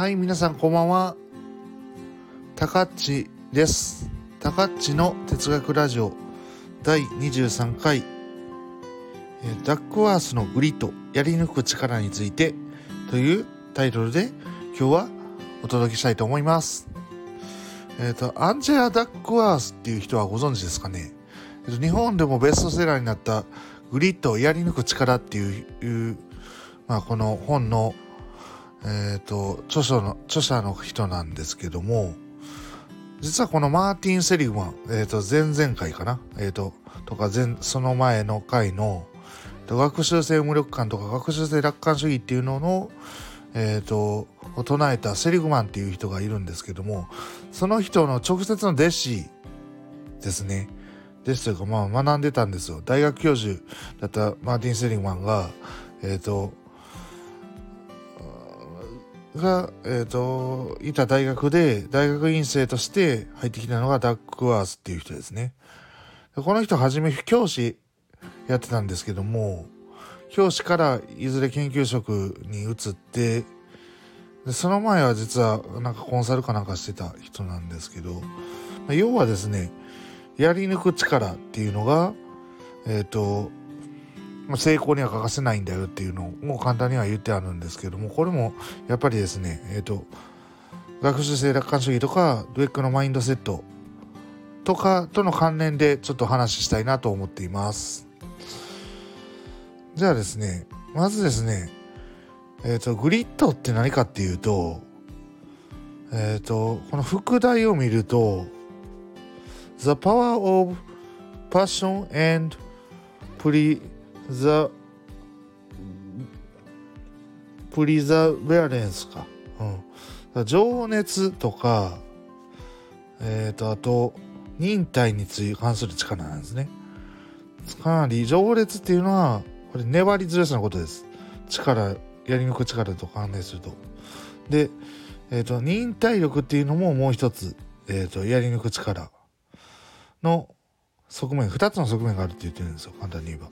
はい、皆さんこんばんは。たかっちです。たかっちの哲学ラジオ第23回、ダックワースのグリッド、やり抜く力についてというタイトルで今日はお届けしたいと思います。えっ、と、アンジェラ・ダックワースっていう人はご存知ですかね、えーと日本でもベストセラーになったグリッド、やり抜く力って、いうまあ、この本のえっ、と、著書の、著者の人なんですけども、実はこのマーティン・セリグマン、えっ、と、前々回かなえっ、と、とか前、その前の回の、学習性無力感とか学習性楽観主義っていうのの、えっ、と、を唱えたセリグマンっていう人がいるんですけども、その人の直接の弟子ですね。弟子というか、まあ、学んでたんですよ。大学教授だったマーティン・セリグマンが、えっ、と、が、えっ、と、いた大学で、大学院生として入ってきたのがダックワースっていう人ですね。この人はじめ教師やってたんですけども、教師からいずれ研究職に移って、でその前は実はなんかコンサルかなんかしてた人なんですけど、要はですね、やり抜く力っていうのが、えっ、と、成功には欠かせないんだよっていうのを簡単には言ってあるんですけども、これもやっぱりですね、えっ、と、学習性楽観主義とか、ドゥエックのマインドセットとかとの関連でちょっと話したいなと思っています。じゃあですね、まずですね、えっ、と、グリッドって何かっていうと、えっ、と、この副題を見ると、The power of passion and pre the perseverance か。うん。情熱とか、えっ、と、あと、忍耐に関する力なんですね。かなり、情熱っていうのは、これ粘り強さのことです。力、やり抜く力と関連すると。で、えっ、と、忍耐力っていうのももう一つ、えっ、と、やり抜く力の側面、二つの側面があるって言ってるんですよ、簡単に言えば。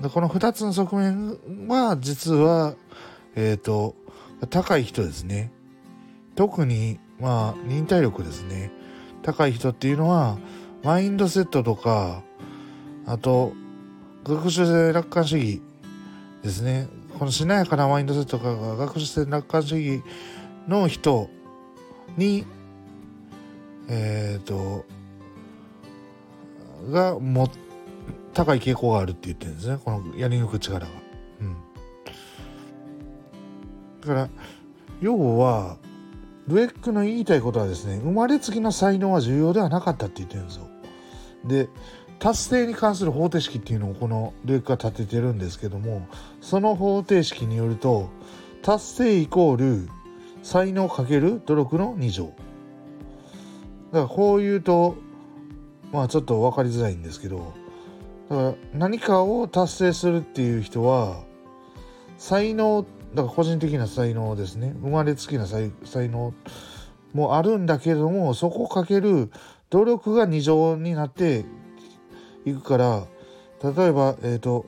でこの二つの側面は、実は、えっ、と、高い人ですね。特に、まあ、忍耐力ですね。高い人っていうのは、マインドセットとか、あと、学習性楽観主義ですね。このしなやかなマインドセットとかが学習性楽観主義の人に、えっ、と、がも高い傾向があるって言ってるんですね。このやり抜く力が。うん。だから、要は、ルエックの言いたいことはですね、生まれつきの才能は重要ではなかったって言ってるんですよ。で、達成に関する方程式っていうのをこのルエックが立ててるんですけども、その方程式によると、達成イコール才能かける努力の2乗。だからこう言うと、まあちょっと分かりづらいんですけど、何かを達成するっていう人は、才能、だから個人的な才能ですね。生まれつきな才能もあるんだけども、そこをかける努力が二乗になっていくから、例えば、えっ、と、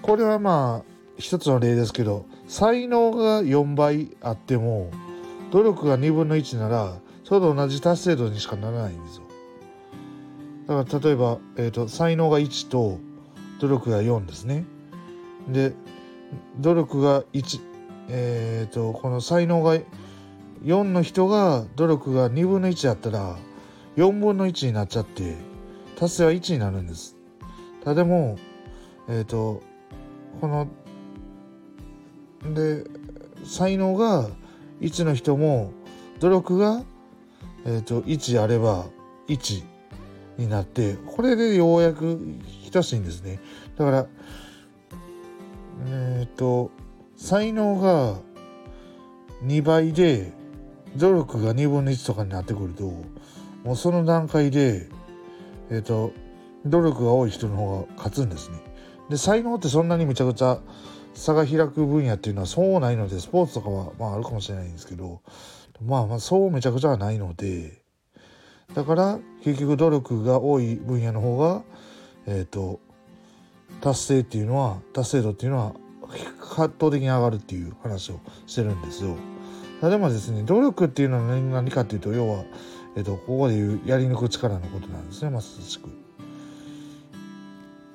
これはまあ、一つの例ですけど、才能が4倍あっても、努力が2分の1なら、ちょうど同じ達成度にしかならないんですよ。だから例えば、えっ、と、才能が1と努力が4ですね。で、努力が1、えっ、と、この才能が4の人が努力が2分の1だったら、4分の1になっちゃって、達成は1になるんです。ただでも、えっ、と、この、で、才能が1の人も、努力が、えっ、と、1あれば、1になって、これでようやく等しいんですね。だから、えっ、と、才能が2倍で、努力が2分の1とかになってくると、もうその段階で、えっ、と、努力が多い人の方が勝つんですね。で、才能ってそんなにめちゃくちゃ差が開く分野っていうのはそうないので、スポーツとかはまああるかもしれないんですけど、まあまあそうめちゃくちゃはないので、だから結局努力が多い分野の方が、えっ、と、達成っていうのは、達成度っていうのは圧倒的に上がるっていう話をしてるんですよ。でもですね努力っていうのは何かっていうと要は、えっと、ここでいうやり抜く力のことなんですねまさしく。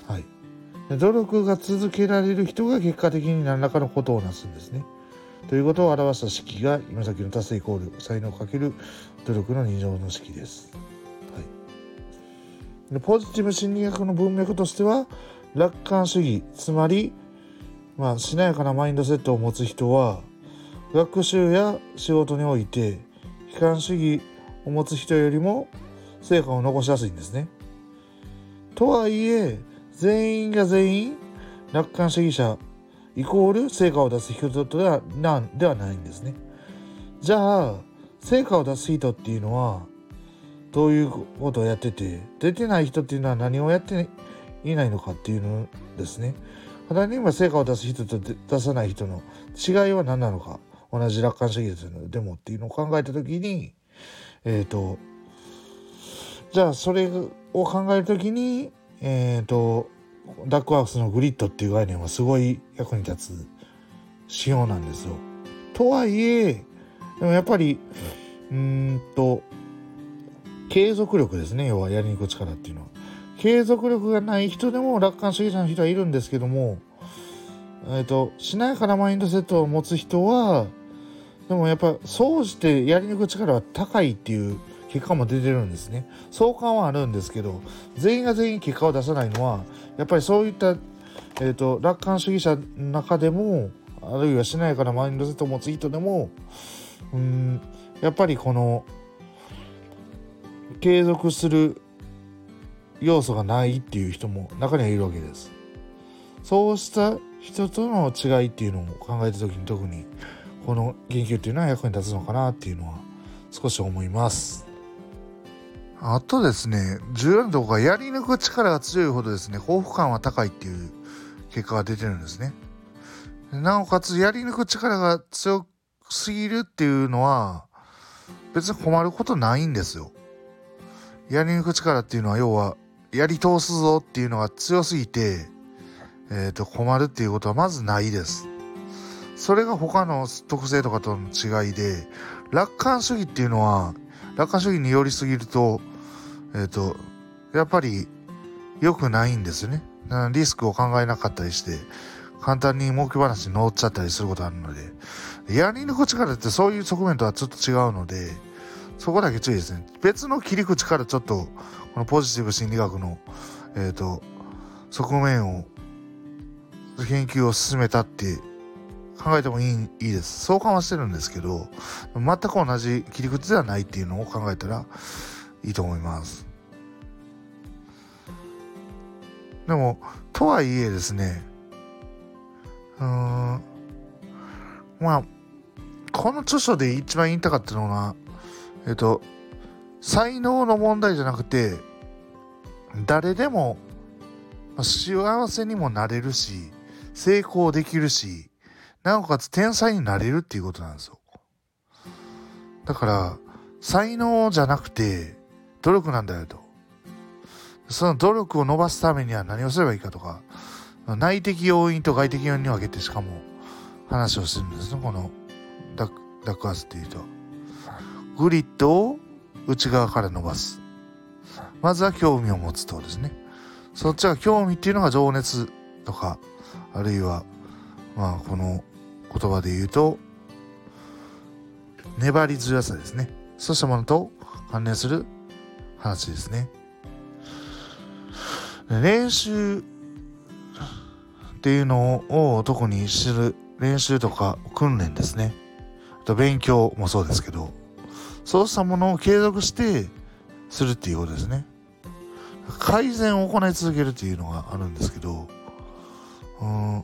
はい。努力が続けられる人が結果的に何らかのことをなすんですね。ということを表した式が今先の達成イコール才能かける努力の二乗の式です。はい、でポジティブ心理学の文脈としては楽観主義つまり、まあ、しなやかなマインドセットを持つ人は学習や仕事において悲観主義を持つ人よりも成果を残しやすいんですね。とはいえ全員が全員楽観主義者イコール成果を出す人ではなんではないんですね。じゃあ成果を出す人っていうのはどういうことをやってて出てない人っていうのは何をやっていないのかっていうのですね。肌に今成果を出す人と出さない人の違いは何なのか同じ楽観主義でもっていうのを考えた時にえっ、ー、とじゃあそれを考える時にえっ、ー、とダックワースの GRIT っていう概念はすごい役に立つ仕様なんですよ。とはいえでもやっぱりうんと継続力ですね要はやりにく力っていうのは。継続力がない人でも楽観主義者の人はいるんですけども、えっ、ー、と、しなやかなマインドセットを持つ人は、でもやっぱ、総じてやりにく力は高いっていう結果も出てるんですね。相関はあるんですけど、全員が全員結果を出さないのは、やっぱりそういった、えっ、ー、と、楽観主義者の中でも、あるいはしなやかなマインドセットを持つ人でも、うん、やっぱりこの、継続する要素がないっていう人も中にはいるわけです。そうした人との違いっていうのを考えた時に特にこの研究っていうのは役に立つのかなっていうのは少し思います。あとですね、重要なところがやり抜く力が強いほどですね、幸福感は高いっていう結果が出てるんですね。なおかつ、やり抜く力が強すぎるっていうのは、別に困ることないんですよ。やり抜く力っていうのは、要は、やり通すぞっていうのが強すぎて、えっ、ー、と、困るっていうことはまずないです。それが他の特性とかとの違いで、楽観主義っていうのは、楽観主義に寄りすぎると、えっ、ー、と、やっぱり良くないんですね。リスクを考えなかったりして、簡単に儲け話に乗っちゃったりすることあるので、やり抜く力ってそういう側面とはちょっと違うので、そこだけ注意ですね。別の切り口からちょっと、このポジティブ心理学の、えっ、ー、と、側面を、研究を進めたって考えてもいいいいです。相関はしてるんですけど、全く同じ切り口ではないっていうのを考えたらいいと思います。でも、とはいえですね、うーん、まあ、この著書で一番言いたかったのは、えっと、才能の問題じゃなくて、誰でも幸せにもなれるし、成功できるし、なおかつ天才になれるっていうことなんですよ。だから、才能じゃなくて、努力なんだよと。その努力を伸ばすためには何をすればいいかとか、内的要因と外的要因に分けてしかも話をするんですね、このダックアースっていうと。グリッドを内側から伸ばす。まずは興味を持つとですね。そっちは興味っていうのが情熱とか、あるいは、まあ、この言葉で言うと、粘り強さですね。そうしたものと関連する話ですね。練習っていうのを特に知る練習とか訓練ですね。あと勉強もそうですけど、そうしたものを継続してするっていうことですね。改善を行い続けるっていうのがあるんですけど、うん、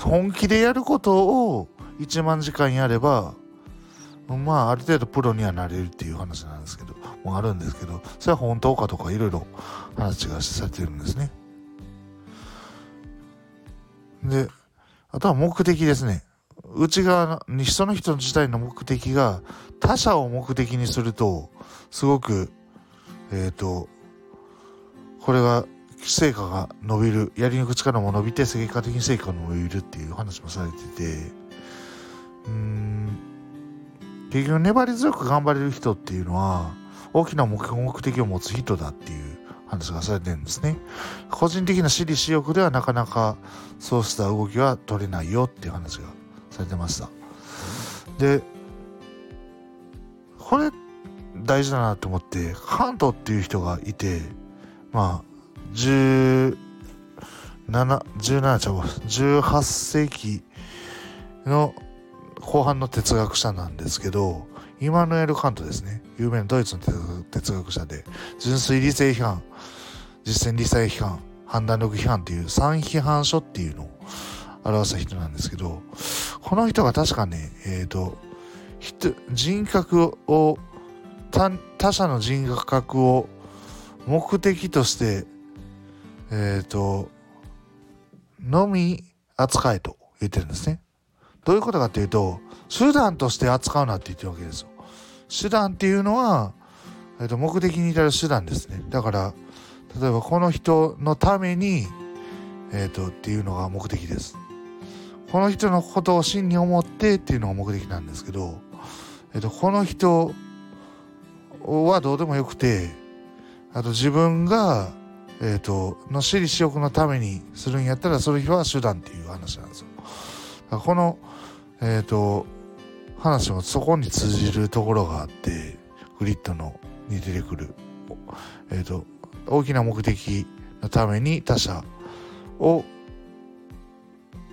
本気でやることを1万時間やれば、まあ、ある程度プロにはなれるっていう話なんですけど、もあるんですけど、それは本当かとかいろいろ話がされてるんですね。で、あとは目的ですね。内側に、その人自体の目的が他者を目的にすると、すごく、えっ、ー、と、これが成果が伸びるやり抜く力も伸びて結果的に成果も伸びるっていう話もされててうん結局粘り強く頑張れる人っていうのは大きな目的を持つ人だっていう話がされてるんですね。個人的な私利私欲ではなかなかそうした動きは取れないよっていう話がされてました。で、これ大事だなと思って、関東っていう人がいて、まあ、17、17ちゃう18世紀の後半の哲学者なんですけど、イマヌエル・カントですね。有名なドイツの哲学者で、純粋理性批判、実践理性批判、判断力批判っていう三批判書っていうのを表した人なんですけど、この人が確かね、えっ、ー、と、人格を他、他者の人格を目的として、えっ、ー、と、のみ扱えと言ってるんですね。どういうことかっていうと、手段として扱うなって言ってるわけですよ。手段っていうのは、えー、と目的に至る手段ですね。だから、例えばこの人のために、えっ、と、っていうのが目的です。この人のことを真に思ってっていうのが目的なんですけど、えっ、と、この人はどうでもよくて、あと自分が、えっ、ー、と、の私利私欲のためにするんやったら、その日は手段っていう話なんですよ。この、えっ、と、話もそこに通じるところがあって、グリッドのに出てくる、えっ、ー、と、大きな目的のために他者を、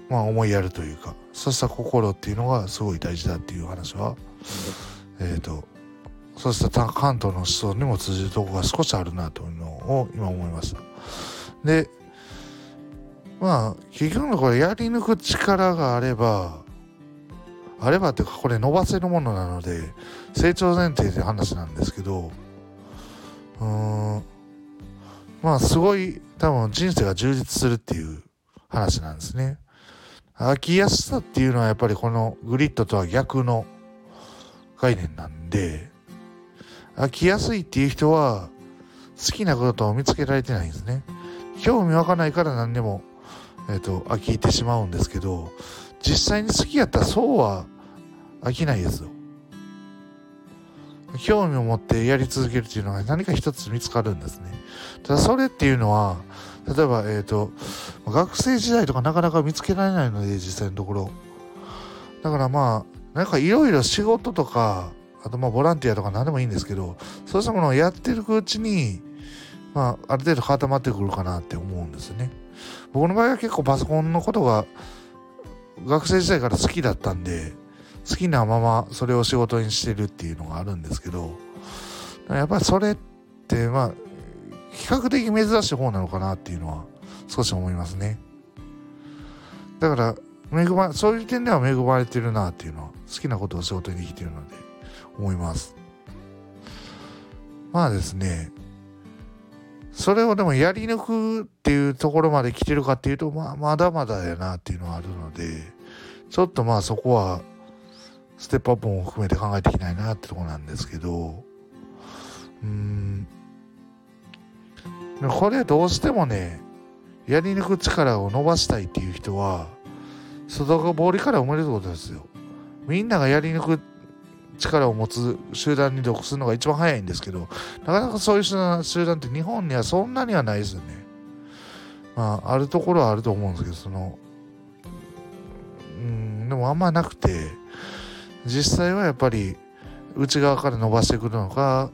まあ思いやるというか、そうした心っていうのがすごい大事だっていう話は、えっ、ー、と、そうした関東の思想にも通じるところが少しあるなというのを今思いました。で、まあ、結局のこれやり抜く力があれば、あればっていうかこれ伸ばせるものなので、成長前提で話なんですけど、うーん、まあすごい多分人生が充実するっていう話なんですね。飽きやすさっていうのはやっぱりこのグリッドとは逆の概念なんで、飽きやすいっていう人は好きなことを見つけられてないんですね。興味湧かないから何でも、えっ、ー、と、飽きてしまうんですけど、実際に好きやったらそうは飽きないですよ。興味を持ってやり続けるっていうのが何か一つ見つかるんですね。ただそれっていうのは、例えば、えっ、ー、と、学生時代とかなかなか見つけられないので、実際のところ。だからまあ、なんかいろいろ仕事とか、あとまあボランティアとか何でもいいんですけど、そうしたものをやってるうちに、まあ、ある程度固まってくるかなって思うんですね。僕の場合は結構パソコンのことが学生時代から好きだったんで、好きなままそれを仕事にしてるっていうのがあるんですけど、やっぱりそれって、まあ、比較的珍しい方なのかなっていうのは少し思いますね。だから、恵ま、そういう点では恵まれてるなっていうのは好きなことを仕事にできてるので思います。まあですね、それをでもやり抜くっていうところまで来てるかっていうと、まあ、まだまだやなっていうのはあるので、ちょっとまあそこはステップアップも含めて考えていきたいなってとこなんですけど、うん、これどうしてもね、やり抜く力を伸ばしたいっていう人は、外側ボーリから生まれることですよ。みんながやり抜く力を持つ集団に属するのが一番早いんですけど、なかなかそういう集団って日本にはそんなにはないですよね。まあ、あるところはあると思うんですけど、その、うん、でもあんまなくて、実際はやっぱり内側から伸ばしてくるのが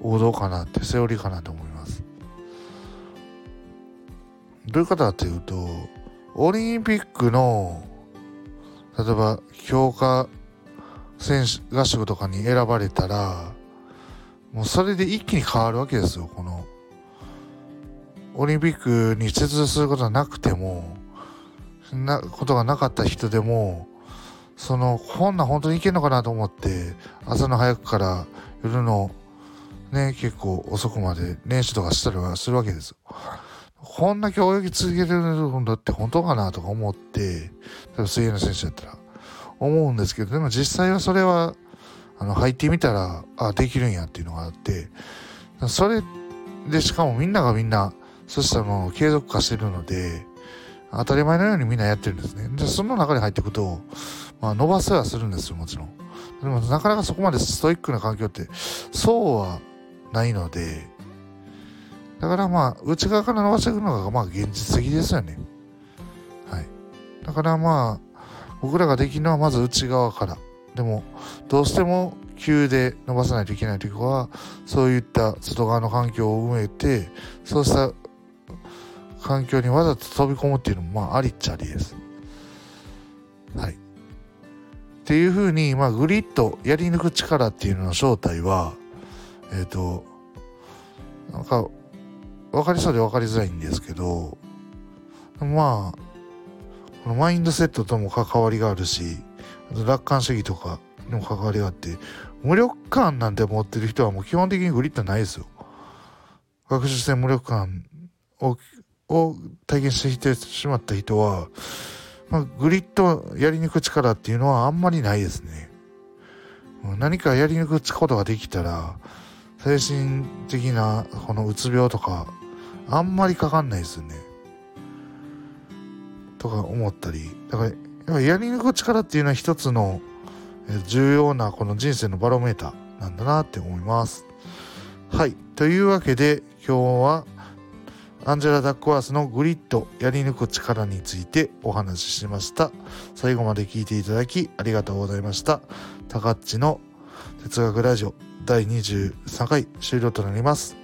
王道かなって、セオリーかなと思います。どういうことかというと、オリンピックの、例えば強化選手合宿とかに選ばれたら、もうそれで一気に変わるわけですよ、この。オリンピックに出場することはなくても、そんなことがなかった人でも、その、こんな本当にいけんのかなと思って、朝の早くから夜のね、結構遅くまで練習とかしたりはするわけですよ。こんな競泳ぎ続けてるんだって本当かなとか思って、水泳の選手だったら。思うんですけど、でも実際はそれは、あの、入ってみたら、あ、できるんやっていうのがあって、それでしかもみんながみんなそしたらもう継続化してるので、当たり前のようにみんなやってるんですね。で、その中に入っていくと、まあ、伸ばせはするんですよ、もちろん。でも、なかなかそこまでストイックな環境って、そうはないので、だからまあ、内側から伸ばしていくのが、まあ、現実的ですよね。はい。だからまあ、僕らができるのはまず内側から。でも、どうしても急で伸ばさないといけないときは、そういった外側の環境を埋めて、そうした環境にわざと飛び込むっていうのも、まあ、ありっちゃありです。はい。っていうふうに、まあ、グリッド、やり抜く力っていうのの正体は、えっ、ー、と、なんか、分かりそうで分かりづらいんですけど、まあ、このマインドセットとも関わりがあるし、楽観主義とかにも関わりがあって、無力感なんて持ってる人はもう基本的にグリッドないですよ。学習性無力感をを体験してしまった人は、まあ、グリッドやり抜く力っていうのはあんまりないですね。何かやり抜くことができたら、精神的なこのうつ病とか、あんまりかかんないですよね。とか思ったり。だから、やり抜く力っていうのは一つの重要なこの人生のバロメーターなんだなって思います。はい。というわけで今日はアンジェラ・ダックワースのグリッドやり抜く力についてお話ししました。最後まで聞いていただきありがとうございました。タカッチの哲学ラジオ第23回終了となります。